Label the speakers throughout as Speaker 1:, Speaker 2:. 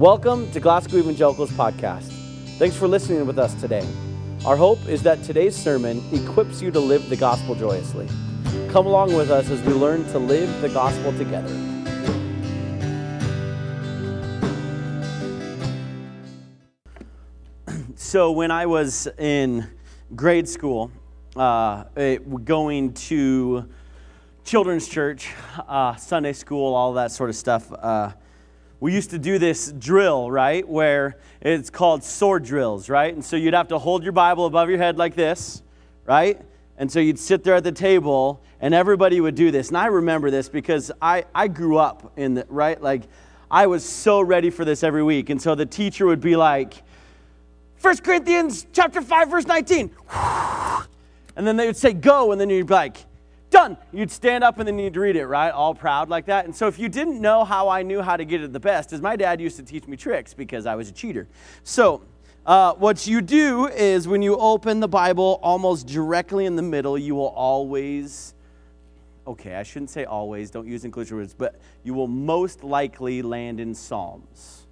Speaker 1: Welcome to Glasgow Evangelicals Podcast. Thanks for listening with us today. Our hope is that today's sermon equips you to live the gospel joyously. Come along with us as we learn to live the gospel together. So, when I was in grade school, uh, going to children's church, uh, Sunday school, all that sort of stuff, uh, we used to do this drill, right? Where it's called sword drills, right? And so you'd have to hold your Bible above your head like this, right? And so you'd sit there at the table and everybody would do this. And I remember this because I, I grew up in the, right? Like, I was so ready for this every week. And so the teacher would be like, 1 Corinthians chapter 5, verse 19. And then they would say, go. And then you'd be like, done. You'd stand up and then you'd read it, right? All proud like that. And so if you didn't know how I knew how to get it the best, is my dad used to teach me tricks because I was a cheater. So uh, what you do is when you open the Bible almost directly in the middle, you will always, okay, I shouldn't say always, don't use inclusion words, but you will most likely land in Psalms.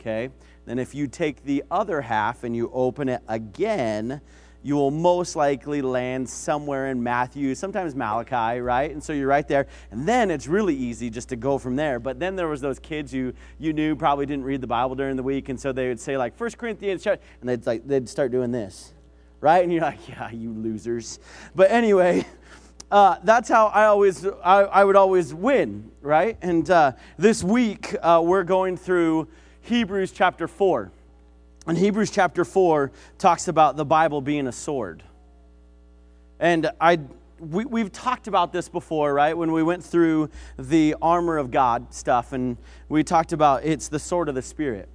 Speaker 1: Okay? Then if you take the other half and you open it again, you will most likely land somewhere in Matthew, sometimes Malachi, right? And so you're right there. And then it's really easy just to go from there. But then there was those kids who you knew probably didn't read the Bible during the week, and so they would say like 1 Corinthians, and they'd like they'd start doing this, right? And you're like, yeah, you losers. But anyway. Uh, that's how I always I, I, would always win, right? And uh, this week uh, we're going through Hebrews chapter four. And Hebrews chapter 4 talks about the Bible being a sword. And I, we, we've talked about this before, right? When we went through the armor of God stuff, and we talked about it's the sword of the Spirit.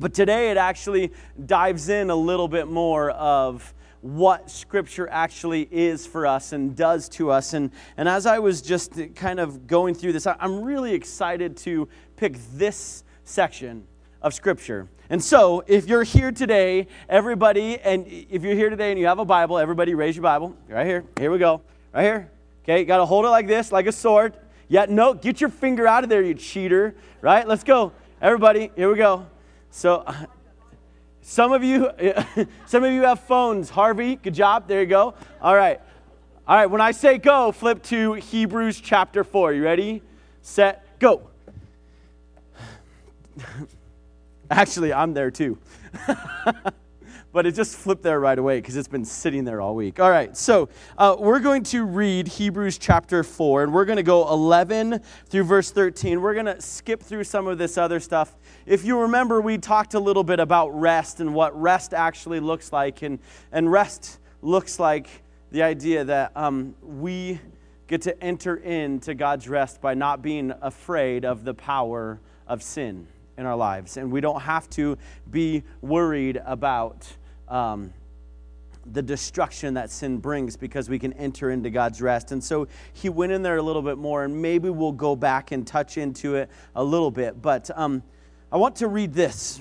Speaker 1: But today it actually dives in a little bit more of what Scripture actually is for us and does to us. And, and as I was just kind of going through this, I'm really excited to pick this section of Scripture. And so, if you're here today, everybody, and if you're here today and you have a Bible, everybody raise your Bible. Right here. Here we go. Right here. Okay, got to hold it like this, like a sword. Yeah, no, get your finger out of there, you cheater. Right? Let's go. Everybody, here we go. So, some of you, some of you have phones. Harvey, good job. There you go. All right. All right, when I say go, flip to Hebrews chapter 4. You ready? Set, go. Actually, I'm there too. but it just flipped there right away because it's been sitting there all week. All right, so uh, we're going to read Hebrews chapter 4, and we're going to go 11 through verse 13. We're going to skip through some of this other stuff. If you remember, we talked a little bit about rest and what rest actually looks like. And, and rest looks like the idea that um, we get to enter into God's rest by not being afraid of the power of sin in our lives. And we don't have to be worried about um, the destruction that sin brings because we can enter into God's rest. And so he went in there a little bit more, and maybe we'll go back and touch into it a little bit. But um, I want to read this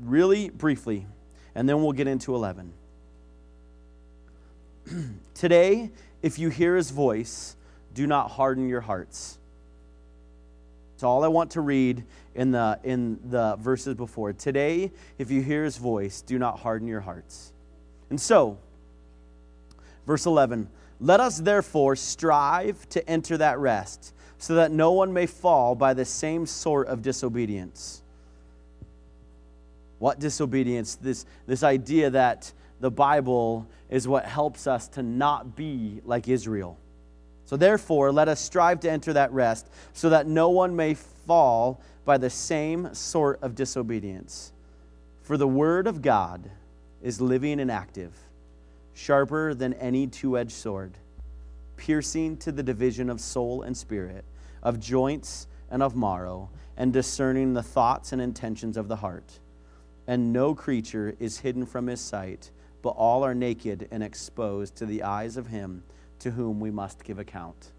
Speaker 1: really briefly, and then we'll get into 11. Today, if you hear his voice, do not harden your hearts. It's all I want to read in the, in the verses before. Today, if you hear his voice, do not harden your hearts. And so, verse 11 let us therefore strive to enter that rest, so that no one may fall by the same sort of disobedience. What disobedience? This, this idea that the Bible is what helps us to not be like Israel. So, therefore, let us strive to enter that rest, so that no one may fall by the same sort of disobedience. For the word of God is living and active, sharper than any two edged sword, piercing to the division of soul and spirit, of joints and of marrow, and discerning the thoughts and intentions of the heart. And no creature is hidden from his sight, but all are naked and exposed to the eyes of him to whom we must give account.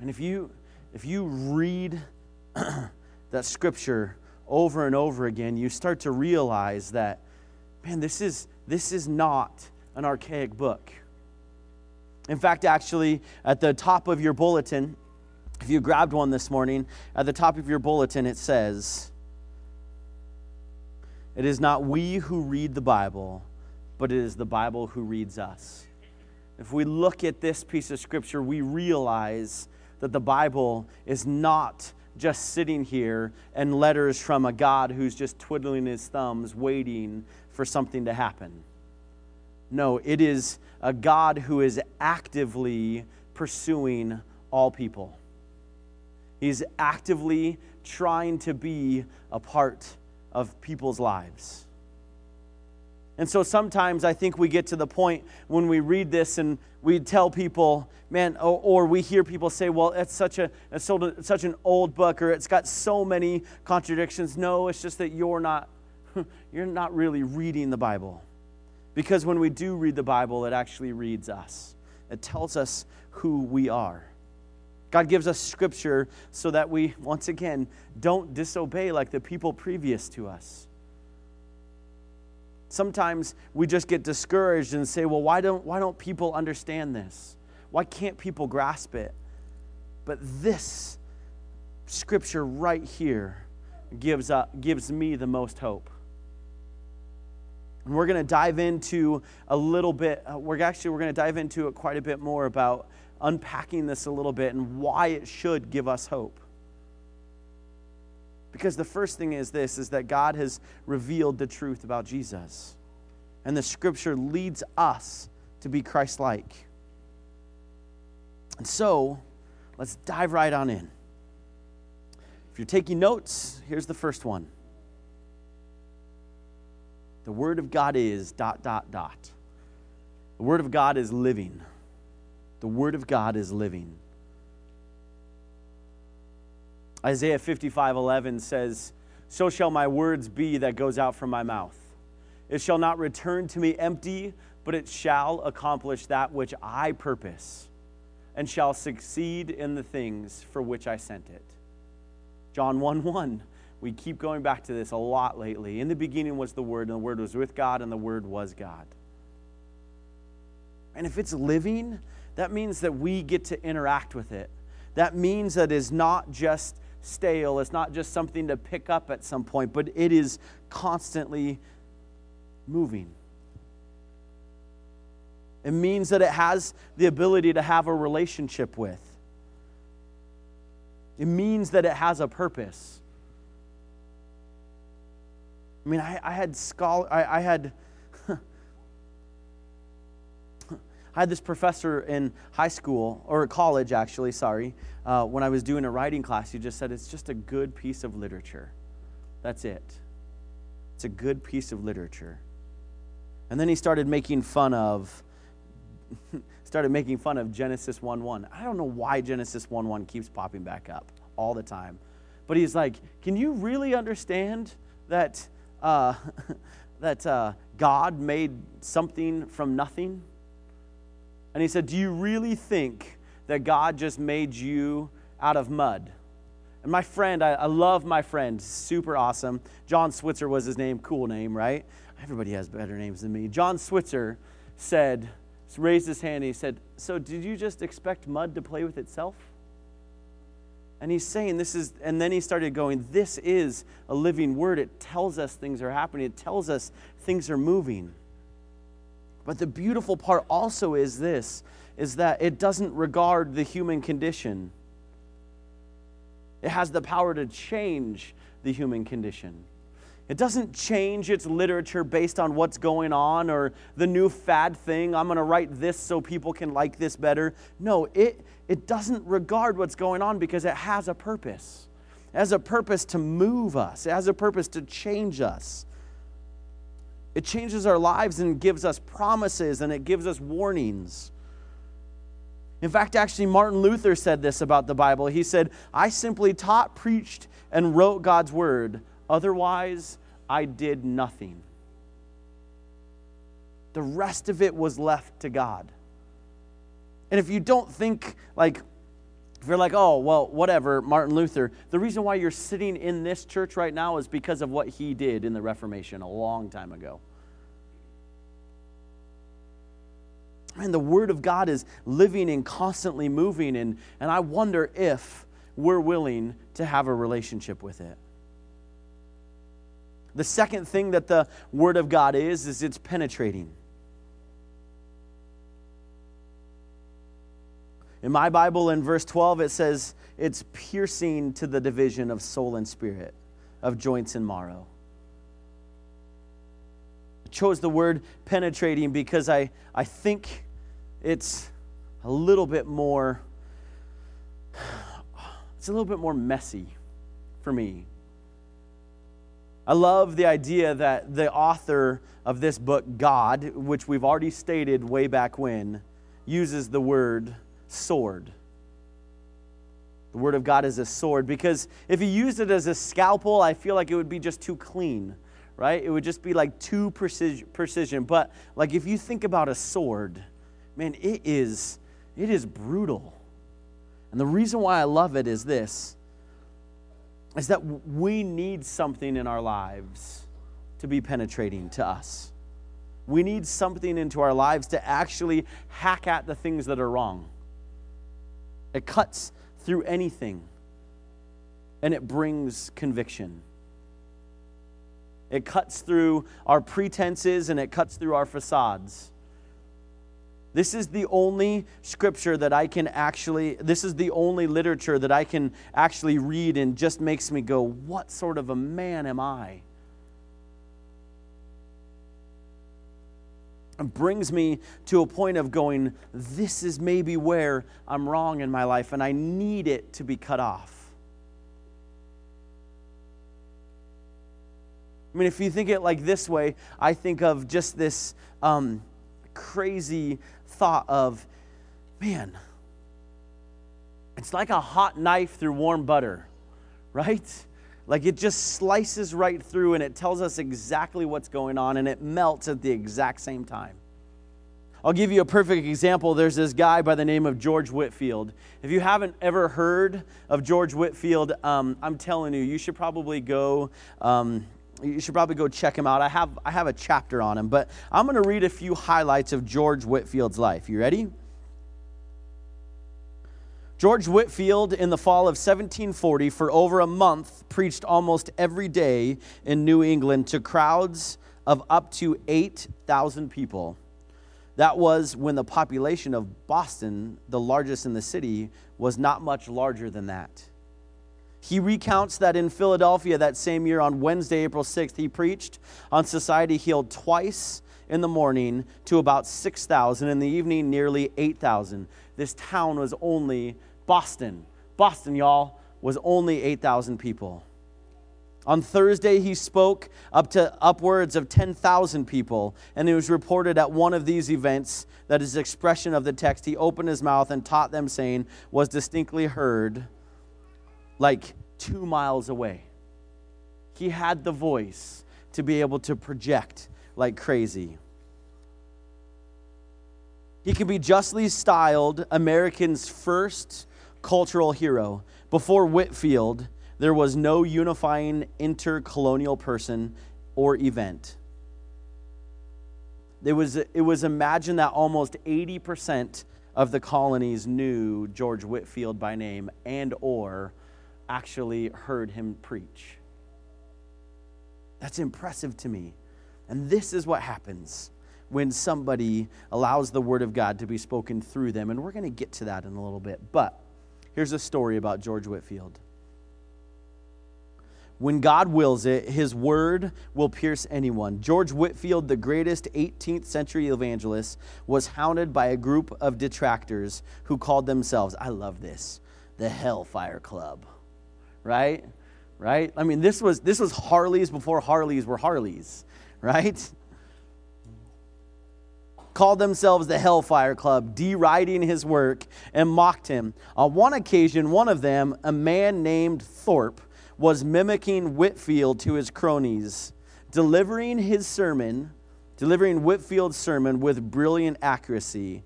Speaker 1: And if you if you read that scripture over and over again, you start to realize that, man, this is, this is not an archaic book. In fact, actually, at the top of your bulletin, If you grabbed one this morning, at the top of your bulletin it says, It is not we who read the Bible, but it is the Bible who reads us. If we look at this piece of scripture, we realize that the Bible is not just sitting here and letters from a God who's just twiddling his thumbs, waiting for something to happen. No, it is a God who is actively pursuing all people. He's actively trying to be a part of people's lives. And so sometimes I think we get to the point when we read this and we tell people, man, or, or we hear people say, well, it's such, a, it's such an old book or it's got so many contradictions. No, it's just that you're not, you're not really reading the Bible. Because when we do read the Bible, it actually reads us, it tells us who we are. God gives us scripture so that we, once again, don't disobey like the people previous to us. Sometimes we just get discouraged and say, well, why don't, why don't people understand this? Why can't people grasp it? But this scripture right here gives, uh, gives me the most hope. And we're going to dive into a little bit, uh, we're actually, we're going to dive into it quite a bit more about unpacking this a little bit and why it should give us hope. Because the first thing is this is that God has revealed the truth about Jesus. And the scripture leads us to be Christ like. And so, let's dive right on in. If you're taking notes, here's the first one. The Word of God is dot, dot, dot. The Word of God is living. The Word of God is living. Isaiah 55 11 says, So shall my words be that goes out from my mouth. It shall not return to me empty, but it shall accomplish that which I purpose, and shall succeed in the things for which I sent it. John 1 1. We keep going back to this a lot lately. In the beginning was the Word, and the Word was with God, and the Word was God. And if it's living, that means that we get to interact with it. That means that it's not just stale, it's not just something to pick up at some point, but it is constantly moving. It means that it has the ability to have a relationship with. It means that it has a purpose. I mean, I, I had scholar, I, I had I had this professor in high school, or college actually, sorry, uh, when I was doing a writing class, he just said, it's just a good piece of literature. That's it. It's a good piece of literature. And then he started making fun of started making fun of Genesis 1:1. I don't know why Genesis 1:1 keeps popping back up all the time. But he's like, "Can you really understand that uh, that uh, God made something from nothing?" And he said, Do you really think that God just made you out of mud? And my friend, I, I love my friend, super awesome. John Switzer was his name, cool name, right? Everybody has better names than me. John Switzer said, raised his hand, and he said, So did you just expect mud to play with itself? And he's saying this is, and then he started going, This is a living word. It tells us things are happening, it tells us things are moving. But the beautiful part also is this is that it doesn't regard the human condition. It has the power to change the human condition. It doesn't change its literature based on what's going on or the new fad thing. I'm going to write this so people can like this better. No, it, it doesn't regard what's going on because it has a purpose. It has a purpose to move us, it has a purpose to change us. It changes our lives and gives us promises and it gives us warnings. In fact, actually, Martin Luther said this about the Bible. He said, I simply taught, preached, and wrote God's word. Otherwise, I did nothing. The rest of it was left to God. And if you don't think like if you're like, oh, well, whatever, Martin Luther, the reason why you're sitting in this church right now is because of what he did in the Reformation a long time ago. And the Word of God is living and constantly moving. And, and I wonder if we're willing to have a relationship with it. The second thing that the Word of God is, is it's penetrating. In my Bible, in verse 12, it says it's piercing to the division of soul and spirit, of joints and marrow. I chose the word penetrating because I, I think it's a little bit more it's a little bit more messy for me. I love the idea that the author of this book, God, which we've already stated way back when, uses the word sword. The Word of God is a sword because if you used it as a scalpel, I feel like it would be just too clean, right? It would just be like too precision. But like if you think about a sword, man, it is it is brutal. And the reason why I love it is this is that we need something in our lives to be penetrating to us. We need something into our lives to actually hack at the things that are wrong. It cuts through anything and it brings conviction. It cuts through our pretenses and it cuts through our facades. This is the only scripture that I can actually, this is the only literature that I can actually read and just makes me go, what sort of a man am I? It brings me to a point of going, this is maybe where I'm wrong in my life and I need it to be cut off. I mean, if you think it like this way, I think of just this um, crazy thought of, man, it's like a hot knife through warm butter, right? Like it just slices right through and it tells us exactly what's going on and it melts at the exact same time. I'll give you a perfect example. There's this guy by the name of George Whitefield. If you haven't ever heard of George Whitefield, um, I'm telling you, you should probably go. Um, you should probably go check him out. I have, I have a chapter on him, but I'm going to read a few highlights of George Whitefield's life. You ready? George Whitefield, in the fall of 1740, for over a month, preached almost every day in New England to crowds of up to 8,000 people. That was when the population of Boston, the largest in the city, was not much larger than that. He recounts that in Philadelphia that same year on Wednesday, April 6th, he preached on Society Hill twice in the morning to about 6,000, in the evening, nearly 8,000. This town was only Boston. Boston, y'all, was only 8,000 people. On Thursday, he spoke up to upwards of 10,000 people, and it was reported at one of these events that his expression of the text, he opened his mouth and taught them, saying, was distinctly heard like two miles away. He had the voice to be able to project like crazy. He can be justly styled America's first cultural hero. Before Whitefield, there was no unifying intercolonial person or event. It was, it was imagined that almost 80% of the colonies knew George Whitefield by name and or actually heard him preach. That's impressive to me. And this is what happens when somebody allows the word of God to be spoken through them. And we're going to get to that in a little bit. But Here's a story about George Whitefield. When God wills it, his word will pierce anyone. George Whitefield, the greatest 18th century evangelist, was hounded by a group of detractors who called themselves, I love this, the Hellfire Club. Right? Right? I mean, this was this was Harleys before Harleys were Harleys, right? called themselves the Hellfire Club, deriding his work and mocked him. On one occasion, one of them, a man named Thorpe, was mimicking Whitefield to his cronies, delivering his sermon, delivering Whitefield's sermon with brilliant accuracy.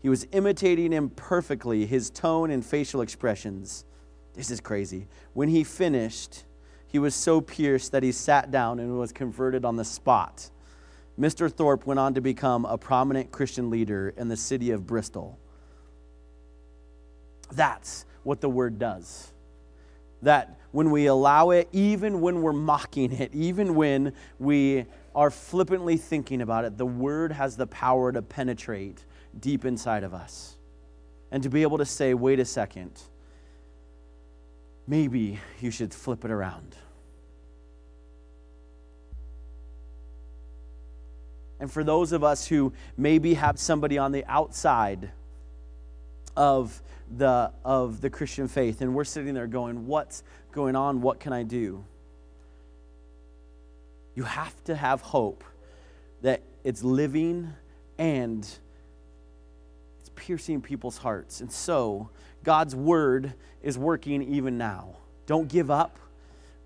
Speaker 1: He was imitating him perfectly, his tone and facial expressions. This is crazy. When he finished, he was so pierced that he sat down and was converted on the spot. Mr. Thorpe went on to become a prominent Christian leader in the city of Bristol. That's what the word does. That when we allow it, even when we're mocking it, even when we are flippantly thinking about it, the word has the power to penetrate deep inside of us. And to be able to say, wait a second, maybe you should flip it around. And for those of us who maybe have somebody on the outside of the, of the Christian faith, and we're sitting there going, What's going on? What can I do? You have to have hope that it's living and it's piercing people's hearts. And so, God's word is working even now. Don't give up.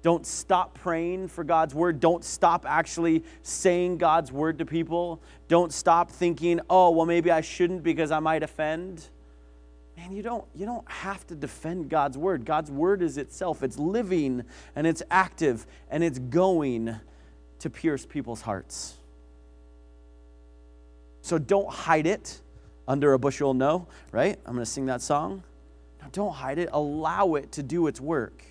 Speaker 1: Don't stop praying for God's word. Don't stop actually saying God's word to people. Don't stop thinking, oh, well, maybe I shouldn't because I might offend. Man, you don't, you don't have to defend God's word. God's word is itself, it's living and it's active and it's going to pierce people's hearts. So don't hide it under a bushel no, right? I'm going to sing that song. No, don't hide it. Allow it to do its work.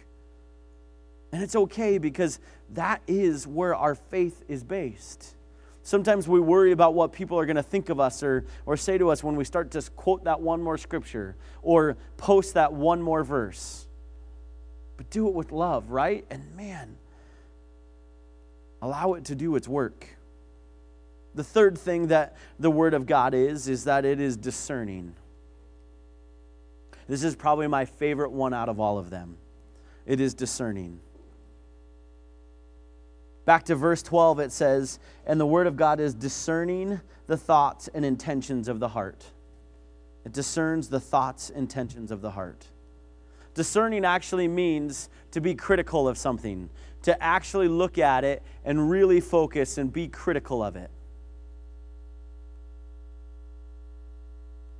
Speaker 1: And it's okay because that is where our faith is based. Sometimes we worry about what people are going to think of us or, or say to us when we start to quote that one more scripture or post that one more verse. But do it with love, right? And man, allow it to do its work. The third thing that the Word of God is, is that it is discerning. This is probably my favorite one out of all of them. It is discerning. Back to verse 12, it says, And the word of God is discerning the thoughts and intentions of the heart. It discerns the thoughts, intentions of the heart. Discerning actually means to be critical of something, to actually look at it and really focus and be critical of it.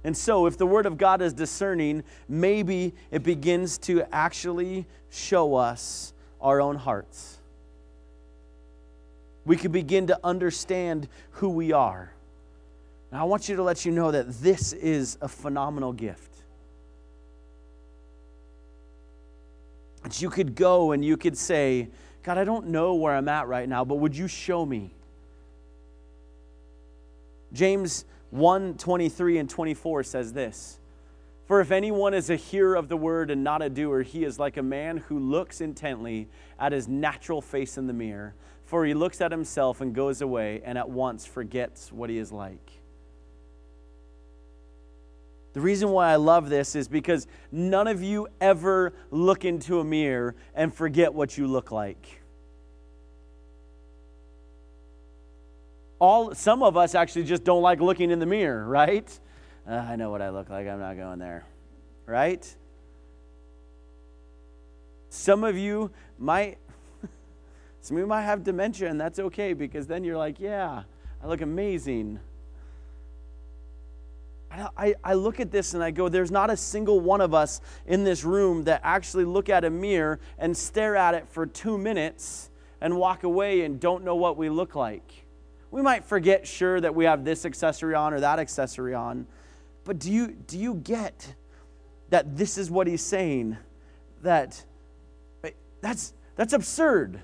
Speaker 1: And so, if the Word of God is discerning, maybe it begins to actually show us our own hearts we can begin to understand who we are. Now, I want you to let you know that this is a phenomenal gift. That you could go and you could say, God, I don't know where I'm at right now, but would you show me? James 1 23 and 24 says this For if anyone is a hearer of the word and not a doer, he is like a man who looks intently at his natural face in the mirror for he looks at himself and goes away and at once forgets what he is like. The reason why I love this is because none of you ever look into a mirror and forget what you look like. All, some of us actually just don't like looking in the mirror, right? Uh, I know what I look like. I'm not going there, right? Some of you might some of you might have dementia, and that's okay because then you're like, yeah, I look amazing. I, I look at this and I go, there's not a single one of us in this room that actually look at a mirror and stare at it for two minutes and walk away and don't know what we look like. We might forget, sure, that we have this accessory on or that accessory on, but do you, do you get that this is what he's saying? That that's, that's absurd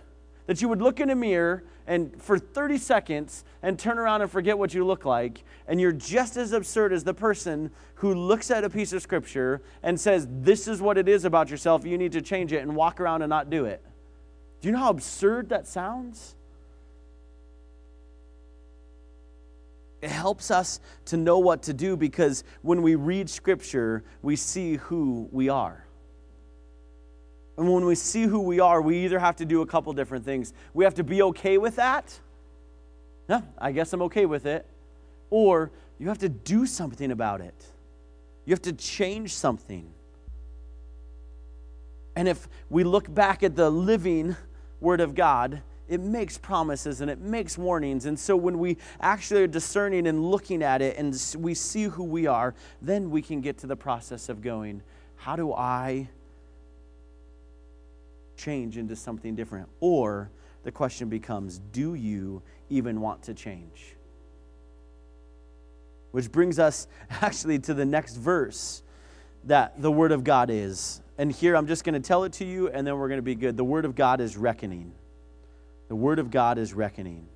Speaker 1: that you would look in a mirror and for 30 seconds and turn around and forget what you look like, and you're just as absurd as the person who looks at a piece of scripture and says, This is what it is about yourself, you need to change it, and walk around and not do it. Do you know how absurd that sounds? It helps us to know what to do because when we read scripture, we see who we are. And when we see who we are, we either have to do a couple different things. We have to be okay with that. Yeah, I guess I'm okay with it. Or you have to do something about it. You have to change something. And if we look back at the living Word of God, it makes promises and it makes warnings. And so when we actually are discerning and looking at it and we see who we are, then we can get to the process of going, how do I change into something different? Or the question becomes, do you even want to change? Which brings us actually to the next verse that the Word of God is. and here I'm just going to tell it to you, and then we're going to be good. The Word of God is reckoning. The Word of God is reckoning.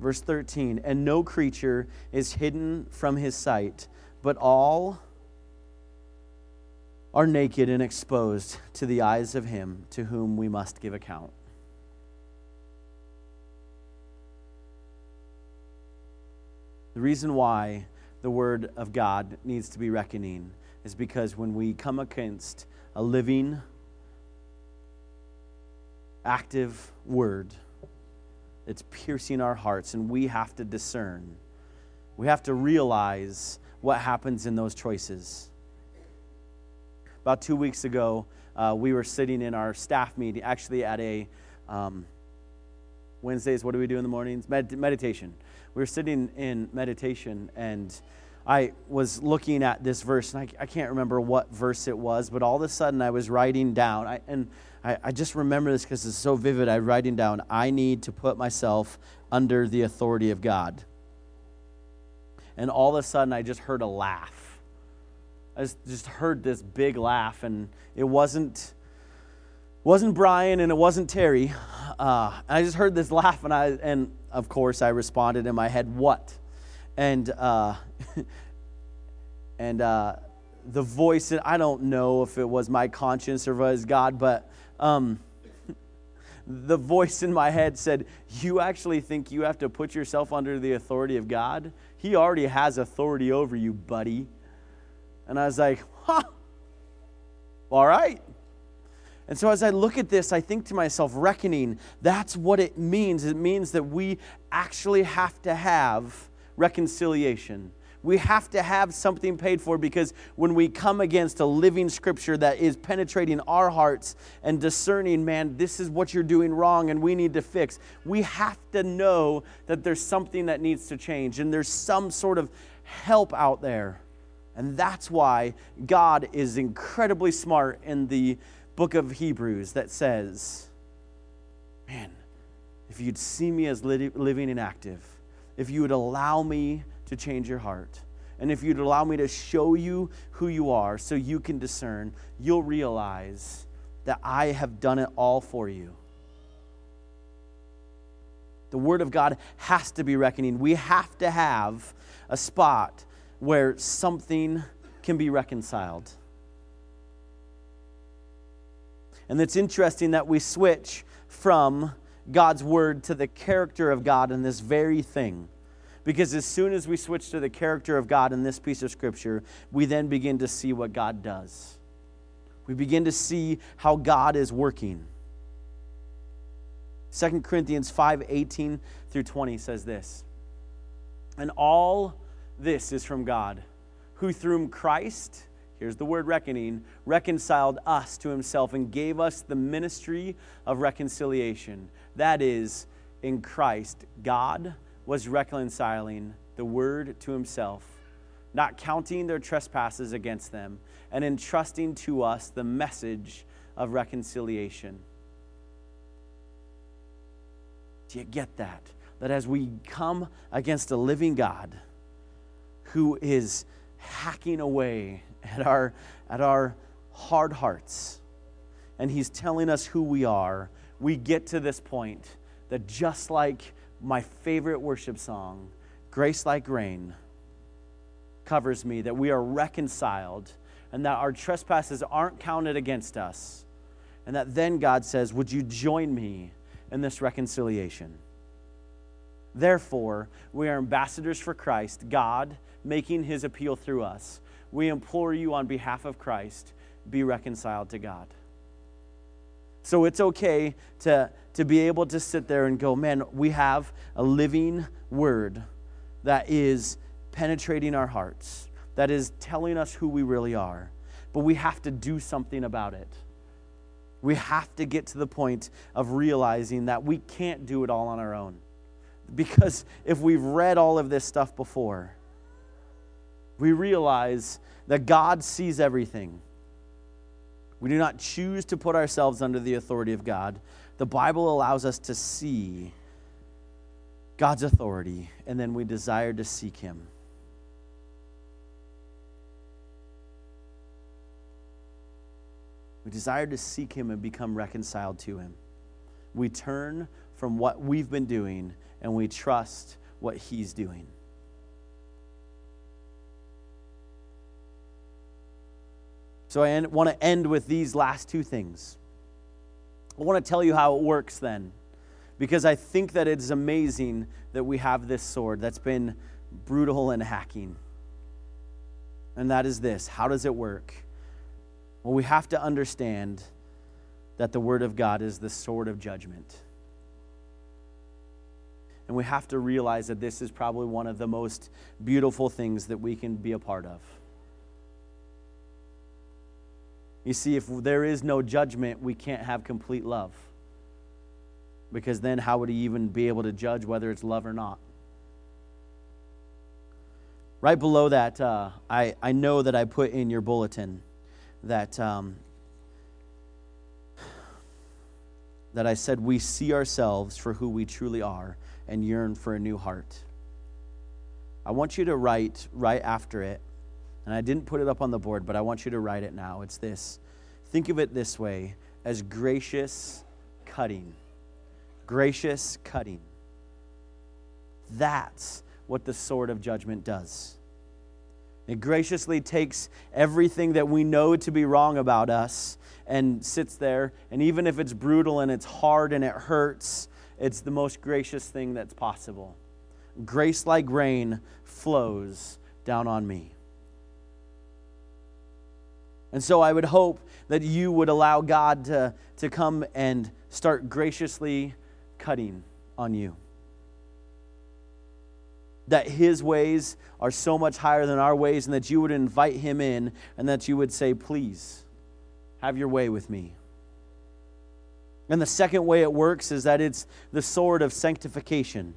Speaker 1: Verse 13, and no creature is hidden from his sight, but all are naked and exposed to the eyes of him to whom we must give account. The reason why the Word of God needs to be reckoning is because when we come against a living, active Word, it's piercing our hearts, and we have to discern. We have to realize what happens in those choices. About two weeks ago, uh, we were sitting in our staff meeting, actually at a um, Wednesdays, what do we do in the mornings? Med- meditation we were sitting in meditation and I was looking at this verse, and I, I, can't remember what verse it was, but all of a sudden I was writing down, I, and I, I just remember this because it's so vivid. I writing down, I need to put myself under the authority of God. And all of a sudden I just heard a laugh. I just, heard this big laugh, and it wasn't wasn't Brian and it wasn't Terry. Uh, I just heard this laugh, and I and of course, I responded in my head, What? And, uh, and uh, the voice, I don't know if it was my conscience or was God, but um, the voice in my head said, You actually think you have to put yourself under the authority of God? He already has authority over you, buddy. And I was like, Huh, all right. And so as I look at this, I think to myself, reckoning, that's what it means. It means that we actually have to have reconciliation. We have to have something paid for because when we come against a living scripture that is penetrating our hearts and discerning, man, this is what you're doing wrong and we need to fix, we have to know that there's something that needs to change and there's some sort of help out there. And that's why God is incredibly smart in the book of Hebrews that says, Man, if you'd see me as living and active, if you would allow me to change your heart, and if you'd allow me to show you who you are so you can discern, you'll realize that I have done it all for you. The Word of God has to be reckoning. We have to have a spot where something can be reconciled. And it's interesting that we switch from God's word to the character of God in this very thing. Because as soon as we switch to the character of God in this piece of scripture, we then begin to see what God does. We begin to see how God is working. 2 Corinthians 5 18 through 20 says this. And all this is from God, who through Christ here's the word reckoning, reconciled us to himself and gave us the ministry of reconciliation. That is, in Christ, God was reconciling the word to himself, not counting their trespasses against them, and entrusting to us the message of reconciliation. Do you get that? That as we come against a living God who is hacking away at our, at our hard hearts and He's telling us who we are, we get to this point that just like my favorite worship song, Grace Like Rain, covers me, that we are reconciled and that our trespasses aren't counted against us. And that then God says, Would you join me in this reconciliation? Therefore, we are ambassadors for Christ, God making his appeal through us we implore you on behalf of Christ, be reconciled to God. So it's okay to, to be able to sit there and go, man, we have a living word that is penetrating our hearts, that is telling us who we really are. But we have to do something about it. We have to get to the point of realizing that we can't do it all on our own. Because if we've read all of this stuff before, we realize that God sees everything. We do not choose to put ourselves under the authority of God. The Bible allows us to see God's authority, and then we desire to seek Him. We desire to seek Him and become reconciled to Him. We turn from what we've been doing and we trust what He's doing. So I want to end with these last two things. I want to tell you how it works then, because I think that it's amazing that we have this sword that's been brutal and hacking. And that is this how does it work? Well, we have to understand that the Word of God is the sword of judgment. And we have to realize that this is probably one of the most beautiful things that we can be a part of. You see, if there is no judgment, we can't have complete love. Because then, how would he even be able to judge whether it's love or not? Right below that, uh, I, I know that I put in your bulletin that, um, that I said we see ourselves for who we truly are and yearn for a new heart. I want you to write right after it and I didn't put it up on the board, but I want you to write it now. It's this think of it this way as gracious cutting. Gracious cutting. That's what the sword of judgment does. It graciously takes everything that we know to be wrong about us and sits there. And even if it's brutal and it's hard and it hurts, it's the most gracious thing that's possible. Grace like rain flows down on me. And so I would hope that you would allow God to, to come and start graciously cutting on you. That his ways are so much higher than our ways, and that you would invite him in, and that you would say, Please, have your way with me. And the second way it works is that it's the sword of sanctification.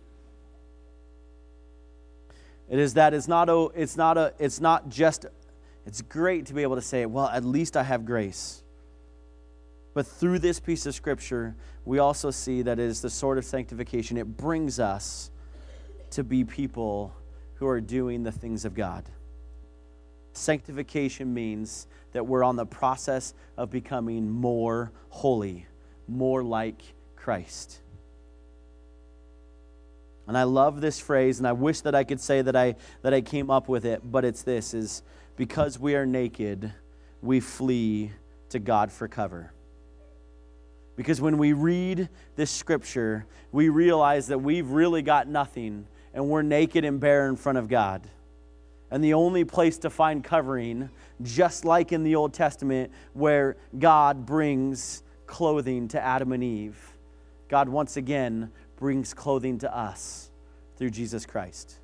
Speaker 1: It is that it's not, a, it's not, a, it's not just it's great to be able to say, well, at least I have grace. But through this piece of scripture, we also see that it is the sword of sanctification. It brings us to be people who are doing the things of God. Sanctification means that we're on the process of becoming more holy, more like Christ. And I love this phrase, and I wish that I could say that I, that I came up with it, but it's this is because we are naked, we flee to God for cover. Because when we read this scripture, we realize that we've really got nothing and we're naked and bare in front of God. And the only place to find covering, just like in the Old Testament, where God brings clothing to Adam and Eve, God once again brings clothing to us through Jesus Christ.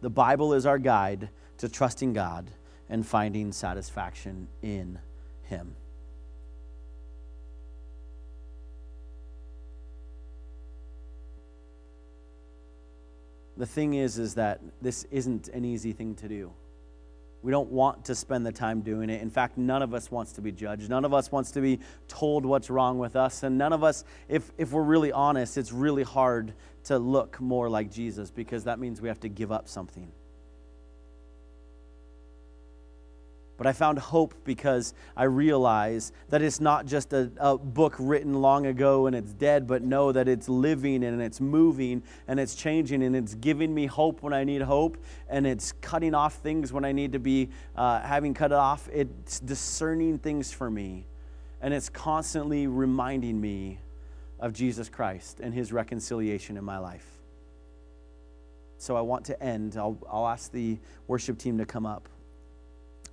Speaker 1: The Bible is our guide to trusting God and finding satisfaction in Him. The thing is is that this isn't an easy thing to do. We don't want to spend the time doing it. In fact, none of us wants to be judged. None of us wants to be told what's wrong with us. And none of us, if, if we're really honest, it's really hard to look more like Jesus because that means we have to give up something. But I found hope because I realize that it's not just a, a, book written long ago and it's dead, but know that it's living and it's moving and it's changing and it's giving me hope when I need hope and it's cutting off things when I need to be uh, having cut off. It's discerning things for me and it's constantly reminding me of Jesus Christ and his reconciliation in my life. So I want to end. I'll, I'll ask the worship team to come up.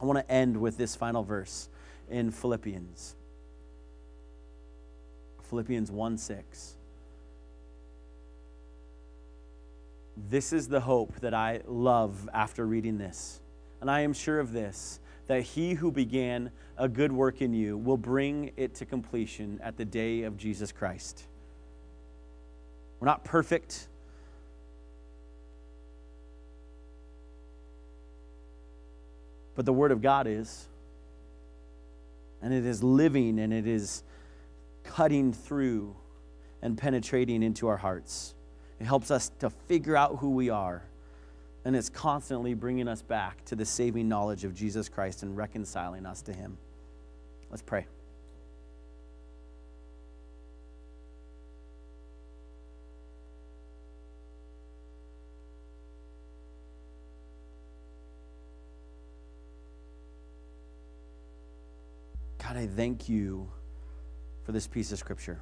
Speaker 1: I want to end with this final verse in Philippians. Philippians 1 6. This is the hope that I love after reading this. And I am sure of this that he who began a good work in you will bring it to completion at the day of Jesus Christ. We're not perfect. But the Word of God is. And it is living and it is cutting through and penetrating into our hearts. It helps us to figure out who we are. And it's constantly bringing us back to the saving knowledge of Jesus Christ and reconciling us to Him. Let's pray. God, I thank you for this piece of scripture.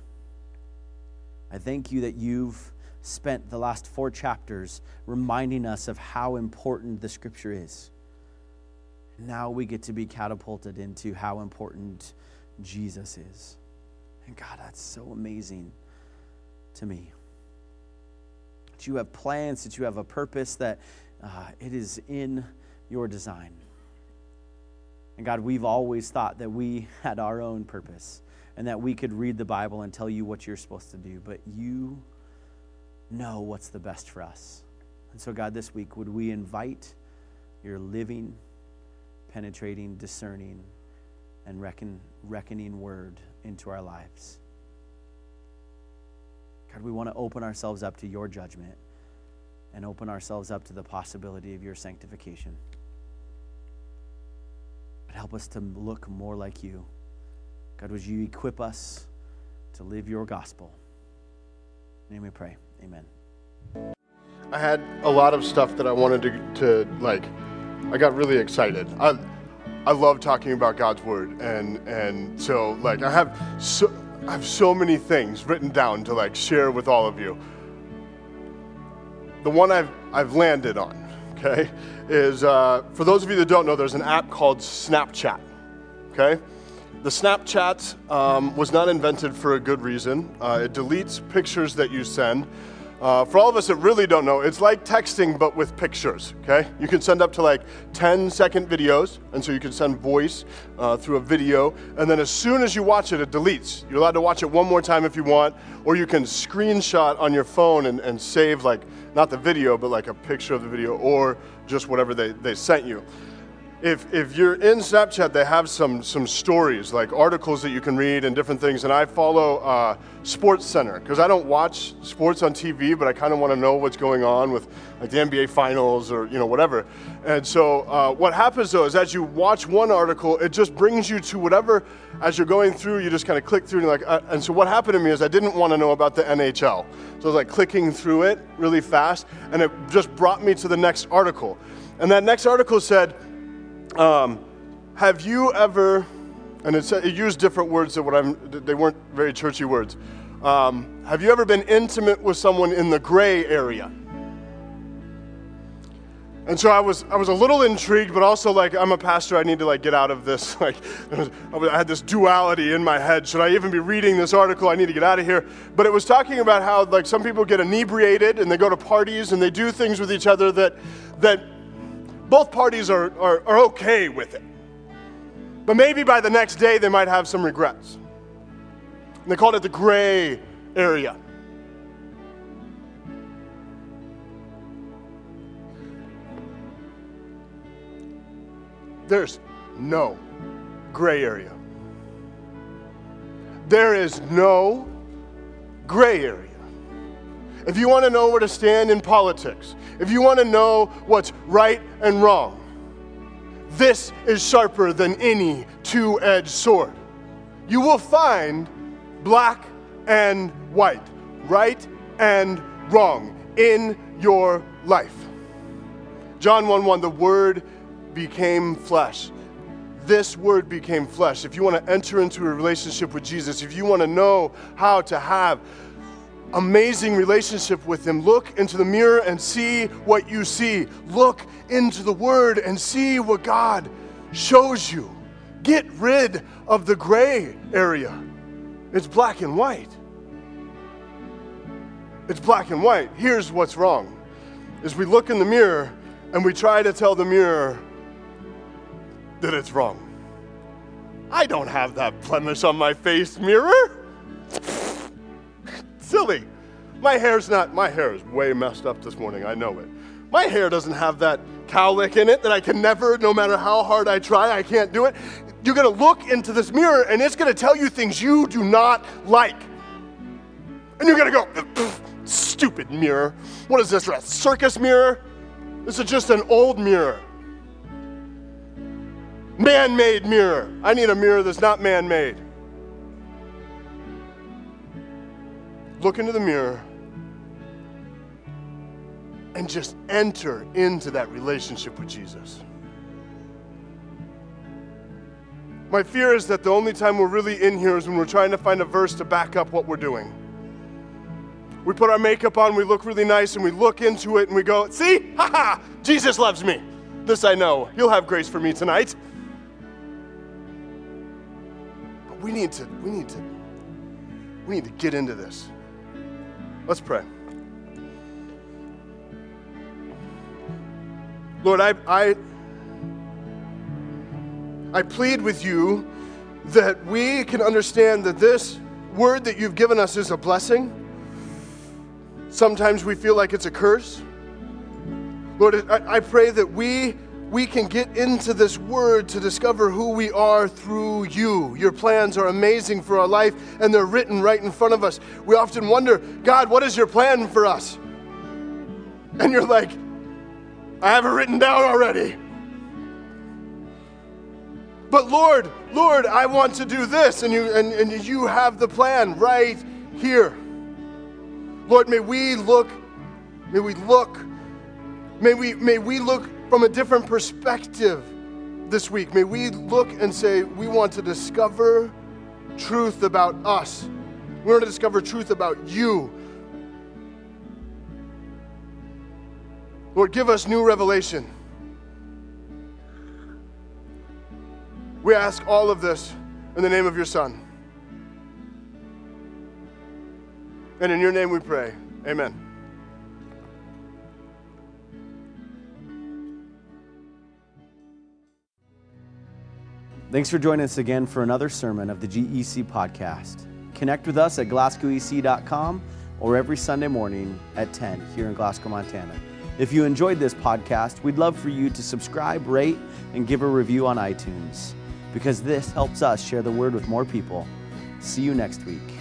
Speaker 1: I thank you that you've spent the last four chapters reminding us of how important the scripture is. Now we get to be catapulted into how important Jesus is. And God, that's so amazing to me. That you have plans, that you have a purpose, that uh, it is in your design. And God, we've always thought that we had our own purpose and that we could read the Bible and tell you what you're supposed to do, but you know what's the best for us. And so, God, this week, would we invite your living, penetrating, discerning, and reckon, reckoning word into our lives? God, we want to open ourselves up to your judgment and open ourselves up to the possibility of your sanctification. But help us to look more like you. God, would you equip us to live your gospel? In name we pray. Amen.
Speaker 2: I had a lot of stuff that I wanted to, to like, I got really excited. I, I love talking about God's word, and and so like I have so I have so many things written down to like share with all of you. The one I've I've landed on, okay, is uh, for those of you that don't know, there's an app called Snapchat. Okay, the Snapchat um, was not invented for a good reason. Uh, it deletes pictures that you send. Uh, for all of us that really don't know, it's like texting but with pictures, okay? You can send up to like 10 second videos, and so you can send voice uh, through a video, and then as soon as you watch it, it deletes. You're allowed to watch it one more time if you want, or you can screenshot on your phone and, and save like, not the video, but like a picture of the video, or just whatever they, they sent you if, if you're in Snapchat, they have some, some stories, like articles that you can read and different things. And I follow uh, Sports Center because I don't watch sports on TV, but I kind of want to know what's going on with like the NBA Finals or you know whatever. And so uh, what happens though is as you watch one article, it just brings you to whatever. As you're going through, you just kind of click through and like. Uh, and so what happened to me is I didn't want to know about the NHL, so I was like clicking through it really fast, and it just brought me to the next article. And that next article said um, have you ever, and it, used different words than what I'm, they weren't very churchy words. Um, have you ever been intimate with someone in the gray area? And so I was, I was a little intrigued, but also like, I'm a pastor, I need to like get out of this. Like, I had this duality in my head. Should I even be reading this article? I need to get out of here. But it was talking about how like some people get inebriated and they go to parties and they do things with each other that, that both parties are, are, are okay with it. But maybe by the next day they might have some regrets. And they called it the gray area. There's no gray area. There is no gray area. If you want to know where to stand in politics, if you want to know what's right and wrong, this is sharper than any two edged sword. You will find black and white, right and wrong in your life. John 1 1, the Word became flesh. This Word became flesh. If you want to enter into a relationship with Jesus, if you want to know how to have amazing relationship with Him. Look into the mirror and see what you see. Look into the Word and see what God shows you. Get rid of the gray area. It's black and white. It's black and white. Here's what's wrong. Is we look in the mirror and we try to tell the mirror that it's wrong. I don't have that blemish on my face, mirror silly. My hair's not, my hair is way messed up this morning, I know it. My hair doesn't have that cowlick in it that I can never, no matter how hard I try, I can't do it. You're gonna look into this mirror and it's gonna tell you things you do not like. And you're to go, stupid mirror. What is this, a circus mirror? This is just an old mirror. Man made mirror. I need a mirror that's not man made. Look into the mirror and just enter into that relationship with Jesus. My fear is that the only time we're really in here is when we're trying to find a verse to back up what we're doing. We put our makeup on, we look really nice, and we look into it and we go, See, ha ha, Jesus loves me. This I know. He'll have grace for me tonight. But we need to, we need to, we need to get into this. Let's pray. Lord, I, I I plead with you that we can understand that this word that you've given us is a blessing. Sometimes we feel like it's a curse. Lord, I, I pray that we we can get into this word to discover who we are through you. Your plans are amazing for our life and they're written right in front of us. We often wonder, God, what is your plan for us? And you're like, I have it written down already. But Lord, Lord, I want to do this, and you and, and you have the plan right here. Lord, may we look, may we look, may we may we look from a different perspective this week. May we look and say, we want to discover truth about us. We want to discover truth about you. Lord, give us new revelation. We ask all of this in the name of your Son. And in your name we pray. Amen.
Speaker 1: Thanks for joining us again for another sermon of the GEC podcast. Connect with us at glasgowec.com or every Sunday morning at 10 here in Glasgow, Montana. If you enjoyed this podcast, we'd love for you to subscribe, rate, and give a review on iTunes because this helps us share the word with more people. See you next week.